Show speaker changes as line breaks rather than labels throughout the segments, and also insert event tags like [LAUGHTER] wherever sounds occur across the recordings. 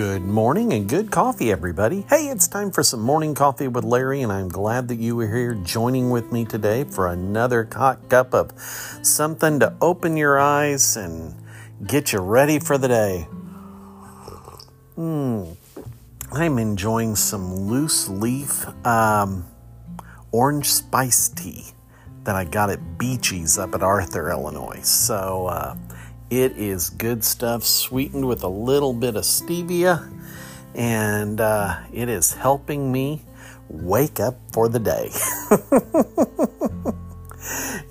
Good morning and good coffee, everybody. Hey, it's time for some morning coffee with Larry, and I'm glad that you are here joining with me today for another hot cup of something to open your eyes and get you ready for the day. Hmm, I'm enjoying some loose leaf um, orange spice tea that I got at Beachy's up at Arthur, Illinois. So, uh, it is good stuff, sweetened with a little bit of stevia, and uh, it is helping me wake up for the day.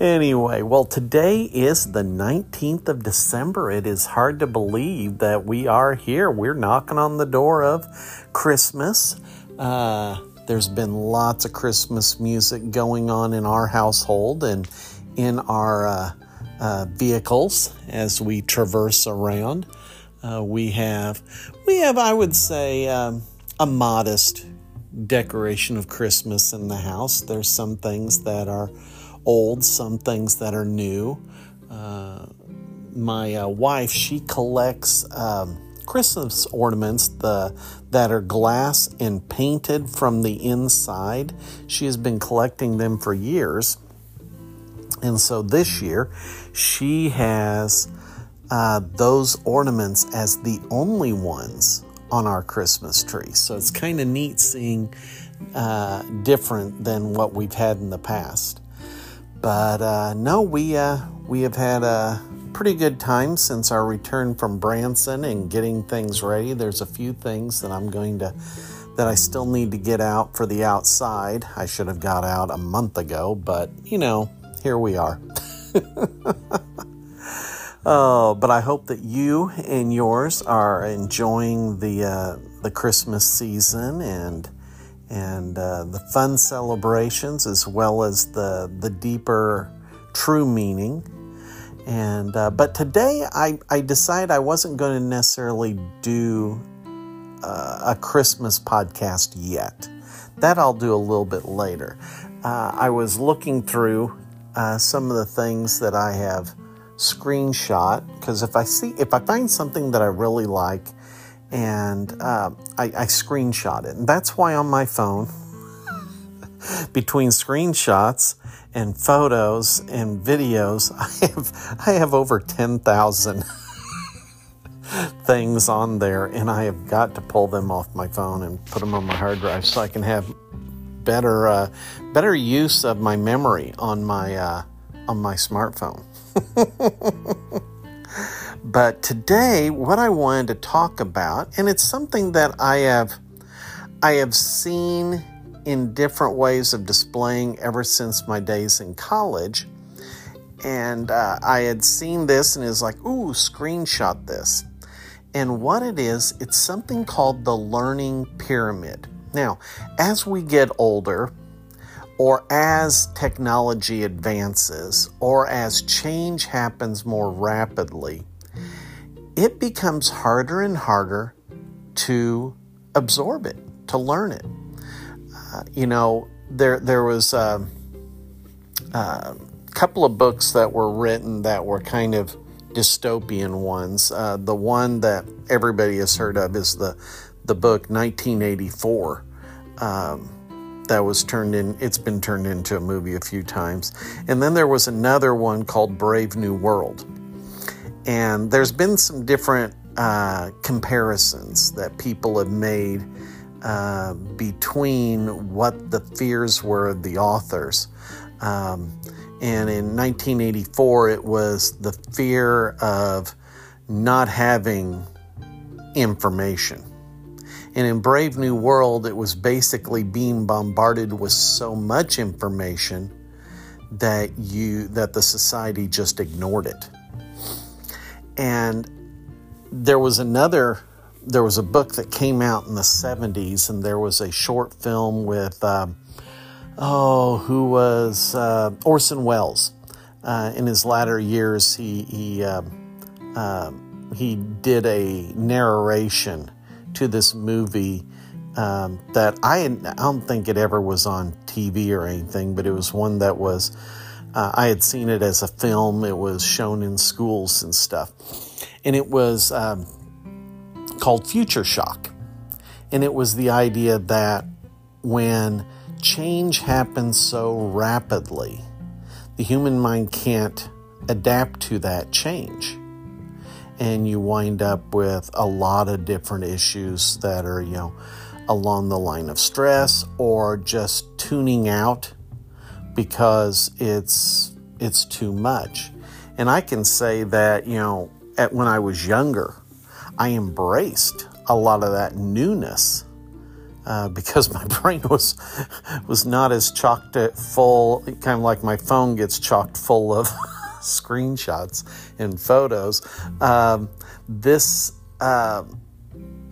[LAUGHS] anyway, well, today is the 19th of December. It is hard to believe that we are here. We're knocking on the door of Christmas. Uh, there's been lots of Christmas music going on in our household and in our. Uh, uh, vehicles as we traverse around. Uh, we have, we have, I would say, um, a modest decoration of Christmas in the house. There's some things that are old, some things that are new. Uh, my uh, wife, she collects um, Christmas ornaments the, that are glass and painted from the inside. She has been collecting them for years. And so this year, she has uh, those ornaments as the only ones on our Christmas tree. So it's kind of neat seeing uh, different than what we've had in the past. But uh, no, we uh, we have had a pretty good time since our return from Branson and getting things ready. There's a few things that I'm going to that I still need to get out for the outside. I should have got out a month ago, but you know, here we are. oh, [LAUGHS] but I hope that you and yours are enjoying the uh, the Christmas season and and uh, the fun celebrations as well as the the deeper true meaning. And uh, but today I I decided I wasn't going to necessarily do uh, a Christmas podcast yet. That I'll do a little bit later. Uh, I was looking through uh, some of the things that I have screenshot because if I see if I find something that I really like and uh, I, I screenshot it, and that's why on my phone [LAUGHS] between screenshots and photos and videos, [LAUGHS] I have I have over ten thousand [LAUGHS] things on there, and I have got to pull them off my phone and put them on my hard drive so I can have better uh, better use of my memory on my uh, on my smartphone. [LAUGHS] but today, what I wanted to talk about, and it's something that I have I have seen in different ways of displaying ever since my days in college. And uh, I had seen this and is like, ooh, screenshot this. And what it is, it's something called the learning pyramid. Now, as we get older, or as technology advances, or as change happens more rapidly, it becomes harder and harder to absorb it, to learn it. Uh, you know, there there was a, uh, a, couple of books that were written that were kind of dystopian ones. Uh, the one that everybody has heard of is the the book 1984 um, that was turned in it's been turned into a movie a few times. And then there was another one called brave new world. And there's been some different uh, comparisons that people have made uh, between what the fears were of the authors. Um, and in 1984 it was the fear of not having information. And in Brave New World, it was basically being bombarded with so much information that you that the society just ignored it. And there was another there was a book that came out in the 70s and there was a short film with um, oh who was uh, Orson Welles uh, in his latter years he he um, uh, he did a narration to this movie um, that I, I don't think it ever was on TV or anything, but it was one that was, uh, I had seen it as a film. It was shown in schools and stuff. And it was um, called Future Shock. And it was the idea that when change happens so rapidly, the human mind can't adapt to that change. And you wind up with a lot of different issues that are, you know, along the line of stress or just tuning out because it's it's too much. And I can say that, you know, at, when I was younger, I embraced a lot of that newness uh, [LAUGHS] because my brain was was not as chocked full, kind of like my phone gets chocked full of [LAUGHS] screenshots and photos. Um, this, uh,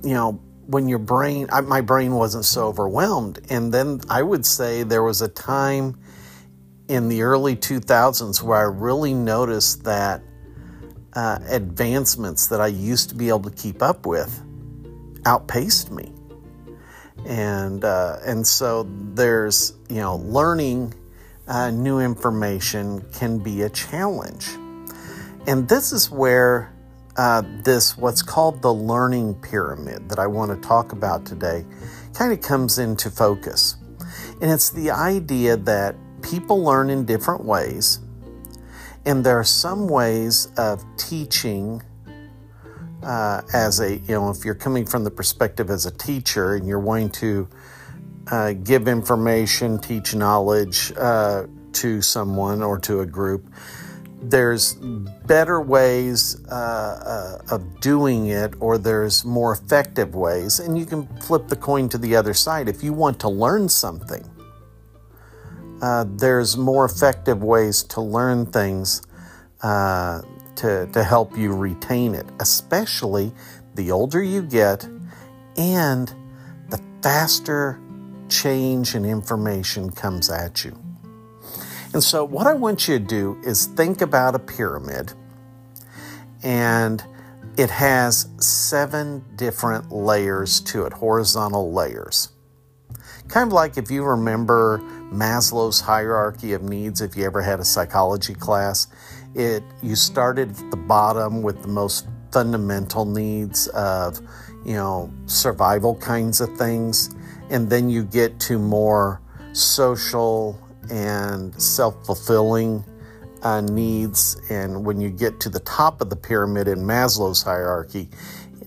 you know, when your brain, I, my brain wasn't so overwhelmed, and then I would say there was a time in the early 2000s where I really noticed that uh, advancements that I used to be able to keep up with outpaced me. And, uh, and so there's, you know, learning uh, new information can be a challenge. And this is where uh, this, what's called the learning pyramid that I want to talk about today, kind of comes into focus. And it's the idea that people learn in different ways, and there are some ways of teaching. Uh, as a, you know, if you're coming from the perspective as a teacher and you're wanting to uh, give information, teach knowledge uh, to someone or to a group, there's better ways uh, uh, of doing it, or there's more effective ways, and you can flip the coin to the other side. If you want to learn something, uh, there's more effective ways to learn things uh, to, to help you retain it, especially the older you get and the faster change and information comes at you. And so, what I want you to do is think about a pyramid, and it has seven different layers to it, horizontal layers. Kind of like if you remember Maslow's hierarchy of needs, if you ever had a psychology class, it you started at the bottom with the most fundamental needs of, you know, survival kinds of things, and then you get to more social and self fulfilling uh, needs. And when you get to the top of the pyramid in Maslow's hierarchy,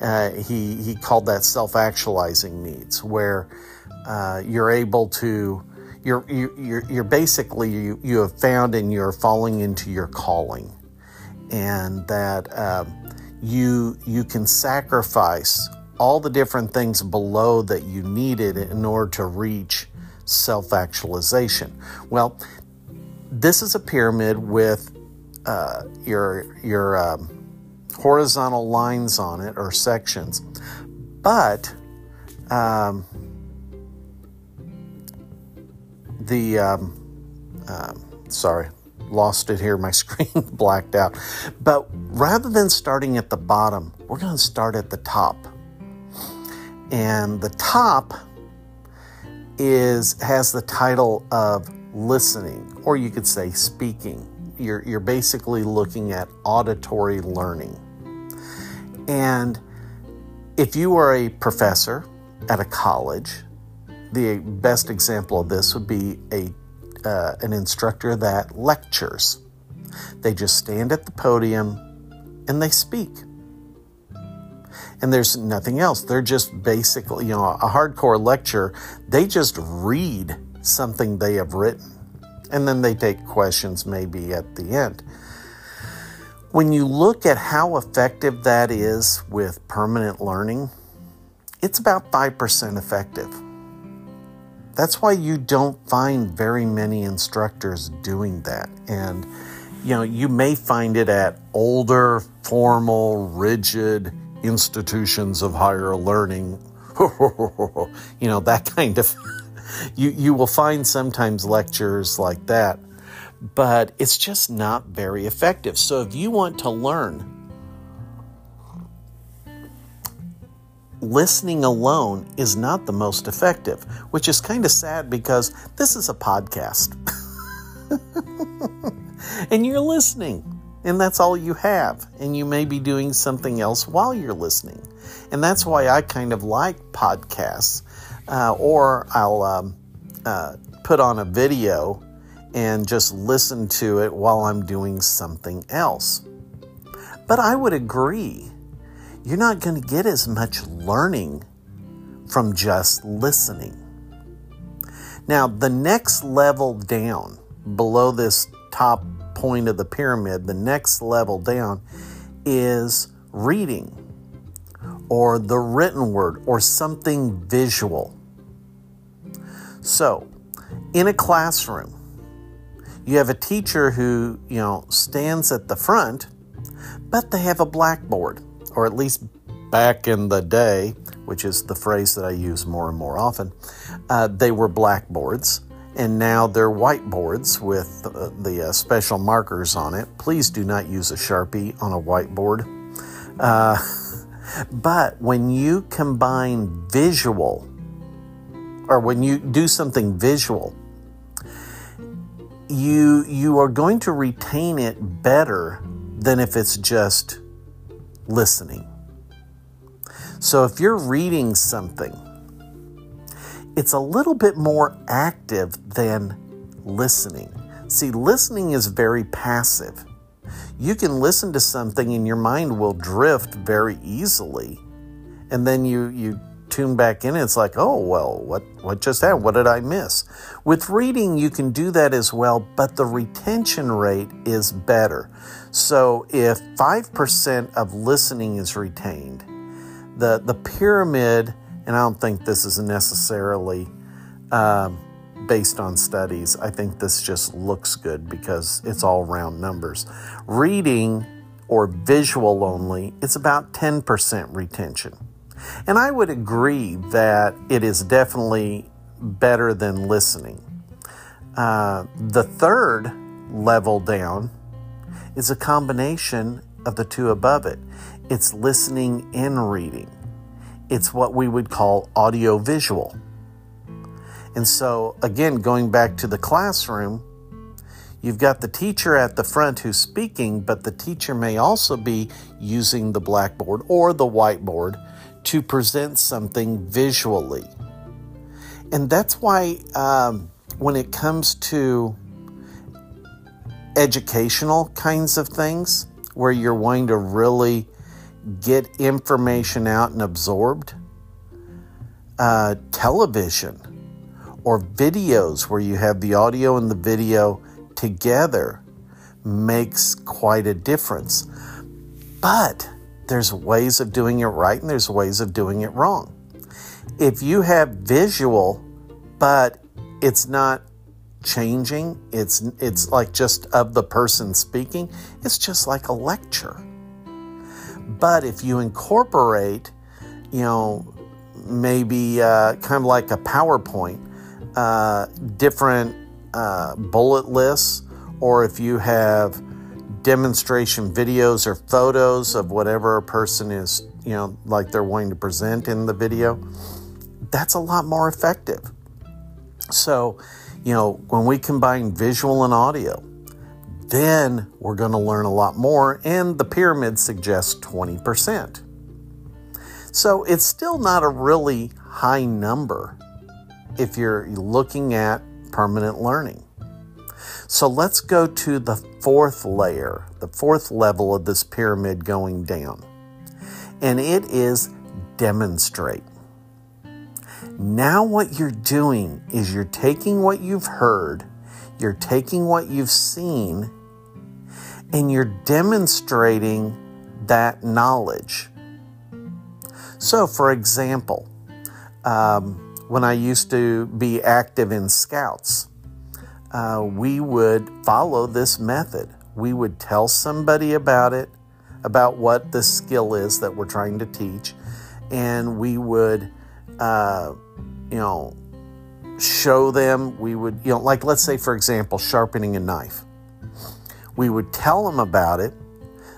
uh, he, he called that self actualizing needs, where uh, you're able to. You're, you're, you're basically, you, you have found and you're falling into your calling, and that um, you, you can sacrifice all the different things below that you needed in order to reach self actualization. Well, this is a pyramid with uh, your, your um, horizontal lines on it or sections, but um, the um, uh, sorry, lost it here. My [LAUGHS] screen blacked out. But rather than starting at the bottom, we're going to start at the top. And the top is has the title of listening, or you could say speaking. You're, you're basically looking at auditory learning. And if you are a professor at a college, the best example of this would be a uh, an instructor that lectures. They just stand at the podium and they speak and there's nothing else. They're just basically, you know, a hardcore lecture, they just read something they have written and then they take questions maybe at the end. When you look at how effective that is with permanent learning, it's about 5% effective. That's why you don't find very many instructors doing that. And, you know, you may find it at older, formal, rigid institutions of higher learning, [LAUGHS] you know, that kind of. you, you will find sometimes lectures like that, but it's just not very effective. So if you want to learn, listening alone is not the most effective, which is kind of sad because this is a podcast. [LAUGHS] and you're listening. And that's all you have. And you may be doing something else while you're listening. And that's why I kind of like podcasts. Uh, or I'll um, uh, put on a video and just listen to it while I'm doing something else. But I would agree, you're not going to get as much learning from just listening. Now, the next level down below this top point of the pyramid, the next level down is reading or the written word or something visual. So, in a classroom, you have a teacher who, you know, stands at the front, but they have a blackboard, or at least back in the day, which is the phrase that I use more and more often, uh, they were blackboards and now they're whiteboards with uh, the uh, special markers on it. Please do not use a Sharpie on a whiteboard. Uh, [LAUGHS] but when you combine visual, or when you do something visual, you you are going to retain it better than if it's just listening. So if you're reading something it's a little bit more active than listening. See, listening is very passive. You can listen to something and your mind will drift very easily. And then you, you tune back in and it's like, oh, well, what, what just happened? What did I miss? With reading, you can do that as well, but the retention rate is better. So if 5% of listening is retained, the, the pyramid and I don't think this is necessarily um, based on studies. I think this just looks good because it's all round numbers. Reading or visual only, it's about 10% retention. And I would agree that it is definitely better than listening. Uh, the third level down is a combination of the two above it it's listening and reading. It's what we would call audio visual. And so, again, going back to the classroom, you've got the teacher at the front who's speaking, but the teacher may also be using the blackboard or the whiteboard to present something visually. And that's why, um, when it comes to educational kinds of things, where you're wanting to really get information out and absorbed. Uh, television or videos where you have the audio and the video together makes quite a difference. But there's ways of doing it right and there's ways of doing it wrong. If you have visual, but it's not changing, it's it's like just of the person speaking, it's just like a lecture. But if you incorporate, you know, maybe uh, kind of like a PowerPoint, uh, different uh, bullet lists, or if you have demonstration videos or photos of whatever a person is, you know, like they're wanting to present in the video, that's a lot more effective. So, you know, when we combine visual and audio, then we're going to learn a lot more, and the pyramid suggests 20%. So it's still not a really high number if you're looking at permanent learning. So let's go to the fourth layer, the fourth level of this pyramid going down, and it is demonstrate. Now, what you're doing is you're taking what you've heard, you're taking what you've seen, and you're demonstrating that knowledge. So, for example, um, when I used to be active in scouts, uh, we would follow this method. We would tell somebody about it, about what the skill is that we're trying to teach, and we would, uh, you know, show them. We would, you know, like let's say, for example, sharpening a knife we would tell them about it.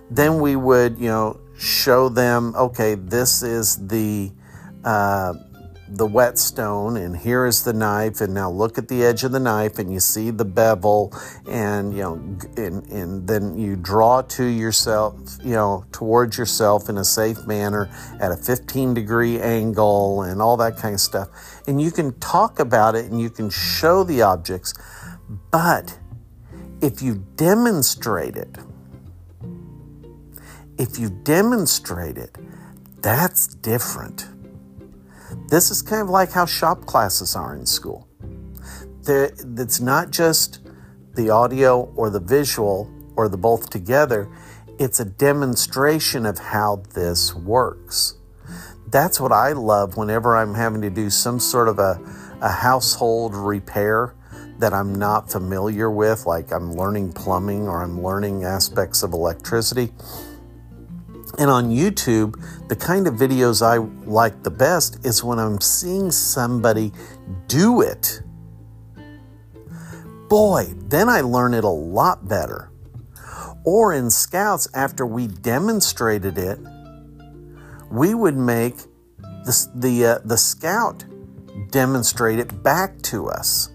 Then we would, you know, show them, okay, this is the uh, the whetstone and here is the knife and now look at the edge of the knife and you see the bevel and you know and, and then you draw to yourself you know towards yourself in a safe manner at a 15 degree angle and all that kind of stuff and you can talk about it and you can show the objects but if you demonstrate it if you demonstrate it that's different this is kind of like how shop classes are in school. It's not just the audio or the visual or the both together, it's a demonstration of how this works. That's what I love whenever I'm having to do some sort of a, a household repair that I'm not familiar with, like I'm learning plumbing or I'm learning aspects of electricity. And on YouTube, the kind of videos I like the best is when I'm seeing somebody do it. Boy, then I learn it a lot better. Or in Scouts, after we demonstrated it, we would make the, the, uh, the Scout demonstrate it back to us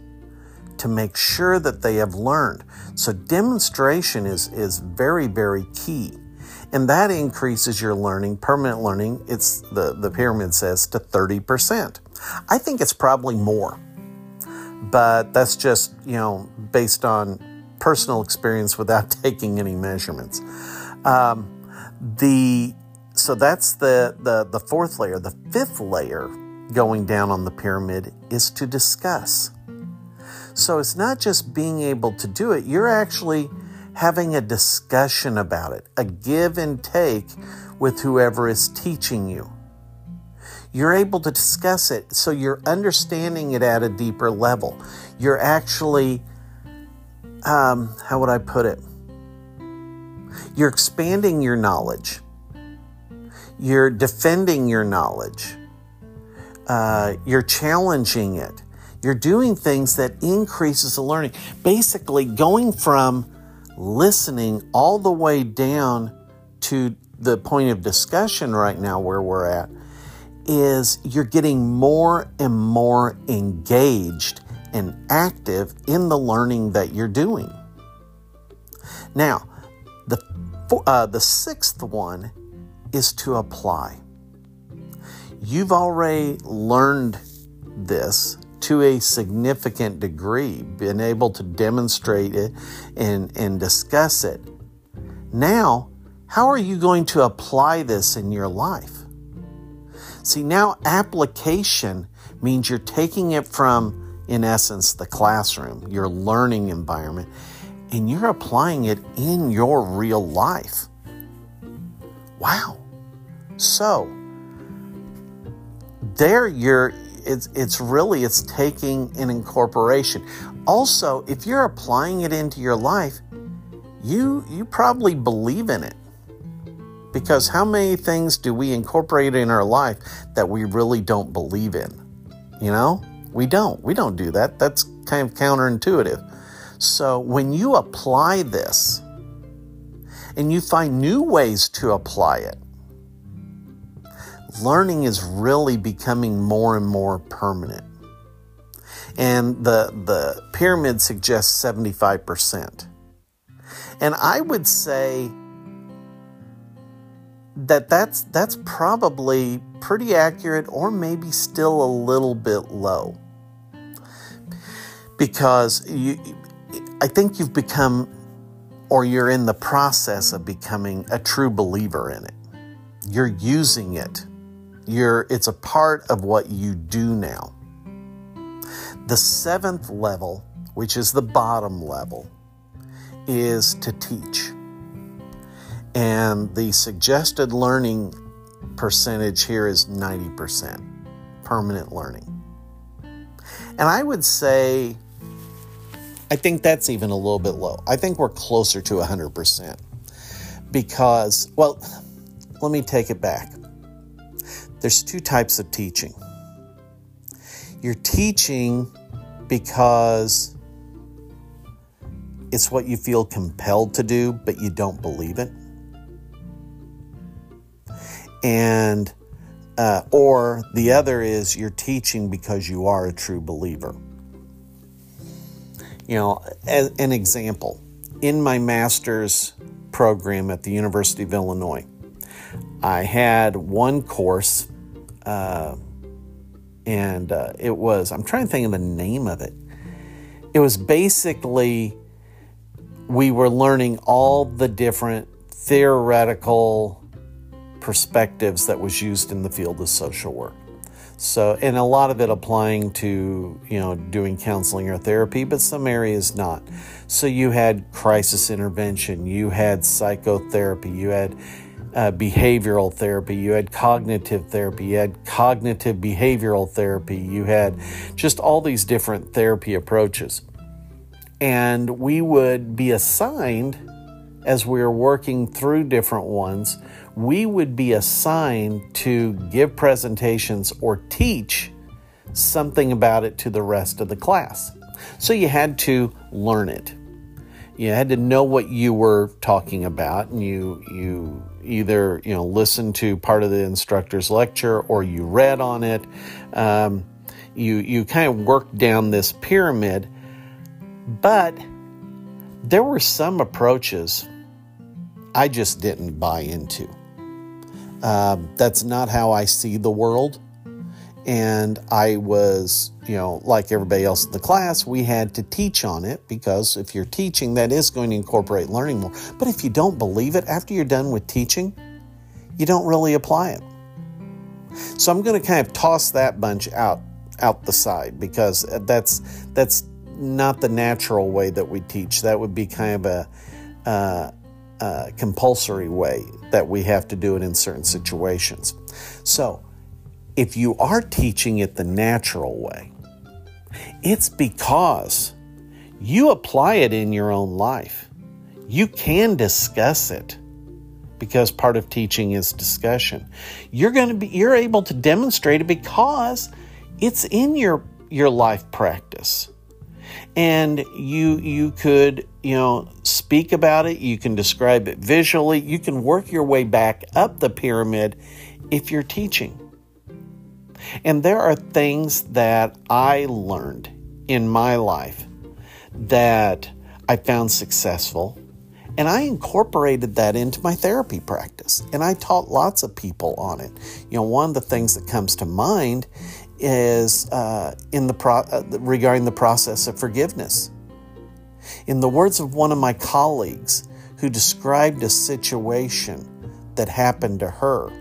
to make sure that they have learned. So demonstration is, is very, very key and that increases your learning, permanent learning, it's the, the pyramid says to 30%. I think it's probably more. But that's just, you know, based on personal experience without [LAUGHS] taking any measurements. Um, the so that's the, the the fourth layer. The fifth layer going down on the pyramid is to discuss. So it's not just being able to do it, you're actually having a discussion about it, a give and take with whoever is teaching you. You're able to discuss it so you're understanding it at a deeper level. You're actually, um, how would I put it? You're expanding your knowledge. You're defending your knowledge. Uh, you're challenging it. You're doing things that increases the learning. Basically, going from listening all the way down to the point of discussion right now where we're at is you're getting more and more engaged and active in the learning that you're doing. Now, the uh, the sixth one is to apply. You've already learned this to a significant degree, been able to demonstrate it and, and discuss it. Now, how are you going to apply this in your life? See, now application means you're taking it from, in essence, the classroom, your learning environment, and you're applying it in your real life. Wow. So, there you're it's it's really it's taking an incorporation. Also, if you're applying it into your life, you you probably believe in it. Because how many things do we incorporate in our life that we really don't believe in? You know? We don't. We don't do that. That's kind of counterintuitive. So when you apply this and you find new ways to apply it, learning is really becoming more and more permanent. And the, the pyramid suggests 75%. And I would say that that's, that's probably pretty accurate or maybe still a little bit low. Because you, I think you've become, or you're in the process of becoming a true believer in it. You're using it you're, it's a part of what you do now. The seventh level, which is the bottom level, is to teach. And the suggested learning percentage here is 90% permanent learning. And I would say, I think that's even a little bit low. I think we're closer to 100% because, well, let me take it back. There's two types of teaching. You're teaching because it's what you feel compelled to do, but you don't believe it. And Uh, or the other is you're teaching because you are a true believer. You know, an example, in my master's program at the University of Illinois, I had one course, uh, and uh, it was, I'm trying to think of the name of it. It was basically, we were learning all the different theoretical perspectives that was used in the field of social work. So, and a lot of it applying to, you know, doing counseling or therapy, but some areas not. So, you had crisis intervention, you had psychotherapy, you had uh, behavioral therapy, you had cognitive therapy, you had cognitive behavioral therapy, you had just all these different therapy approaches. And we would be assigned as we were working through different ones, we would be assigned to give presentations or teach something about it to the rest of the class. So you had to learn it. You had to know what you were talking about, and you you either you know listened to part of the instructor's lecture or you read on it. Um, you you kind of worked down this pyramid, but there were some approaches I just didn't buy into. Um, that's not how I see the world. And I was, you know, like everybody else in the class, we had to teach on it because if you're teaching, that is going to incorporate learning more. But if you don't believe it, after you're done with teaching, you don't really apply it. So I'm going to kind of toss that bunch out out the side because that's that's not the natural way that we teach. That would be kind of a uh, uh, compulsory way that we have to do it in certain situations. So, if you are teaching it the natural way, it's because you apply it in your own life. You can discuss it because part of teaching is discussion. You're going to be you're able to demonstrate it because it's in your your life practice and you you could you know speak about it you can describe it visually you can work your way back up the pyramid if you're teaching and there are things that i learned in my life that i found successful and I incorporated that into my therapy practice and I taught lots of people on it. You know, one of the things that comes to mind is uh, in the pro- uh, regarding the process of forgiveness. In the words of one of my colleagues who described a situation that happened to her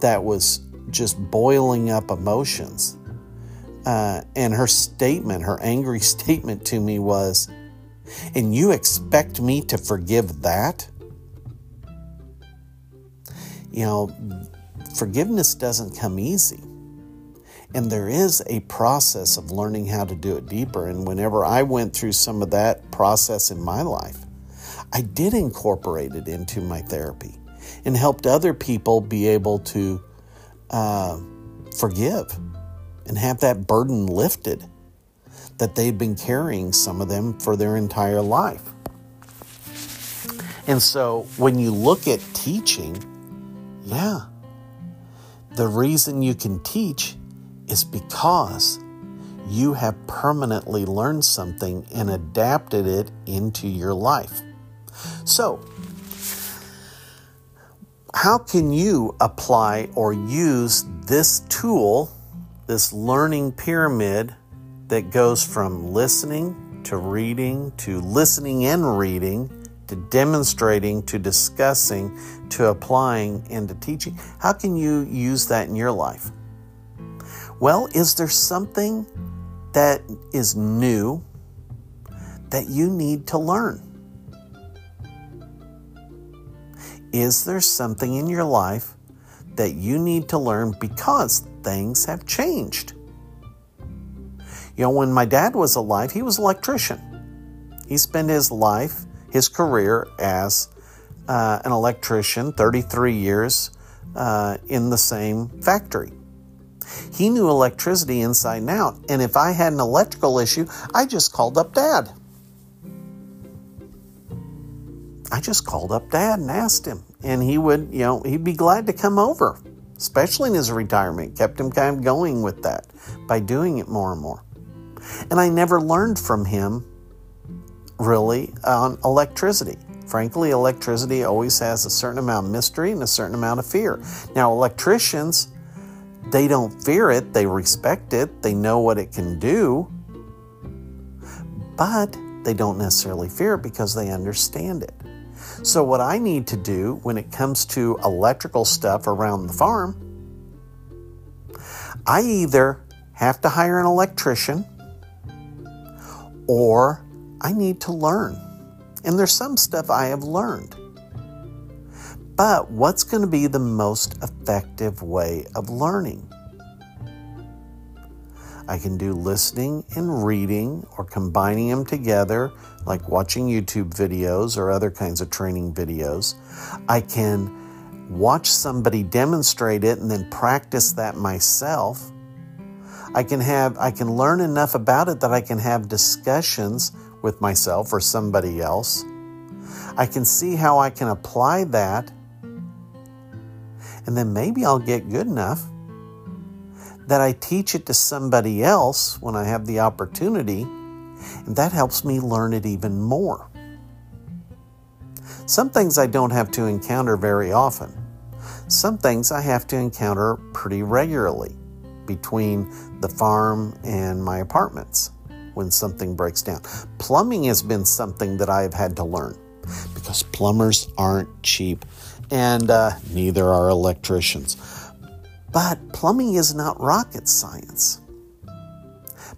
that was just boiling up emotions. Uh, and her statement, her angry [LAUGHS] statement to me was, And you expect me to forgive that? You know, forgiveness doesn't come easy. And there is a process of learning how to do it deeper. And whenever I went through some of that process in my life, I did incorporate it into my therapy and helped other people be able to uh, forgive and have that burden lifted that they've been carrying, some of them, for their entire life. And so when you look at teaching, yeah, the reason you can teach is because you have permanently learned something and adapted it into your life. So, how can you apply or use this tool, this learning pyramid that goes from listening to reading to listening and reading to demonstrating to discussing to applying and to teaching? How can you use that in your life? Well, is there something that is new that you need to learn? Is there something in your life that you need to learn because things have changed? You know, when my dad was alive, he was an electrician. He spent his life, his career as uh, an electrician, 33 years uh, in the same factory. He knew electricity inside and out. And if I had an electrical issue, I just called up dad. I just called up dad and asked him. And he would, you know, he'd be glad to come over. especially in his retirement, kept him kind of going with that by doing it more and more. And I never learned from him really on electricity. Frankly, electricity always has a certain amount of mystery and a certain amount of fear. Now, electricians, they don't fear it, they respect it, they know what it can do, but they don't necessarily fear it because they understand it. So, what I need to do when it comes to electrical stuff around the farm, I either have to hire an electrician or I need to learn. And there's some stuff I have learned. But what's going to be the most effective way of learning? I can do listening and reading or combining them together, like watching YouTube videos or other kinds of training videos. I can watch somebody demonstrate it and then practice that myself. I can have I can learn enough about it that I can have discussions with myself or somebody else. I can see how I can apply that. And then maybe I'll get good enough that I teach it to somebody else when I have the opportunity, and that helps me learn it even more. Some things I don't have to encounter very often. Some things I have to encounter pretty regularly between the farm and my apartments when something breaks down. Plumbing has been something that I've had to learn because plumbers aren't cheap and uh, neither are electricians. But plumbing is not rocket science.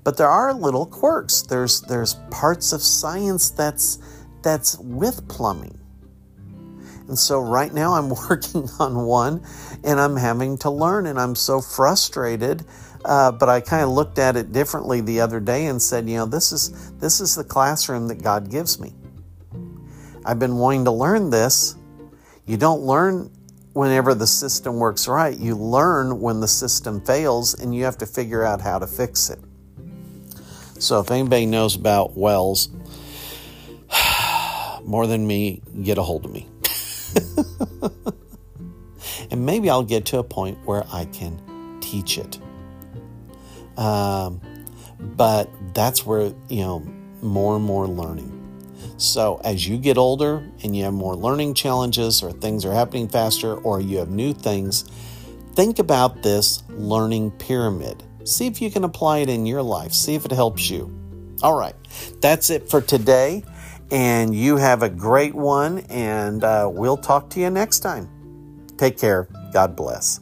But there are little quirks. There's there's parts of science that's that's with plumbing. And so right now I'm [LAUGHS] working on one and I'm having to learn and I'm so frustrated. Uh, but I kind of looked at it differently the other day and said, you know, this is this is the classroom that God gives me. I've been wanting to learn this. You don't learn whenever the system works right. You learn when the system fails and you have to figure out how to fix it. So if anybody knows about wells [SIGHS] more than me, get a hold of me. [LAUGHS] and maybe I'll get to a point where I can teach it. Um, but that's where, you know, more and more learning. So, as you get older and you have more learning challenges, or things are happening faster, or you have new things, think about this learning pyramid. See if you can apply it in your life, see if it helps you. All right, that's it for today. And you have a great one, and uh, we'll talk to you next time. Take care. God bless.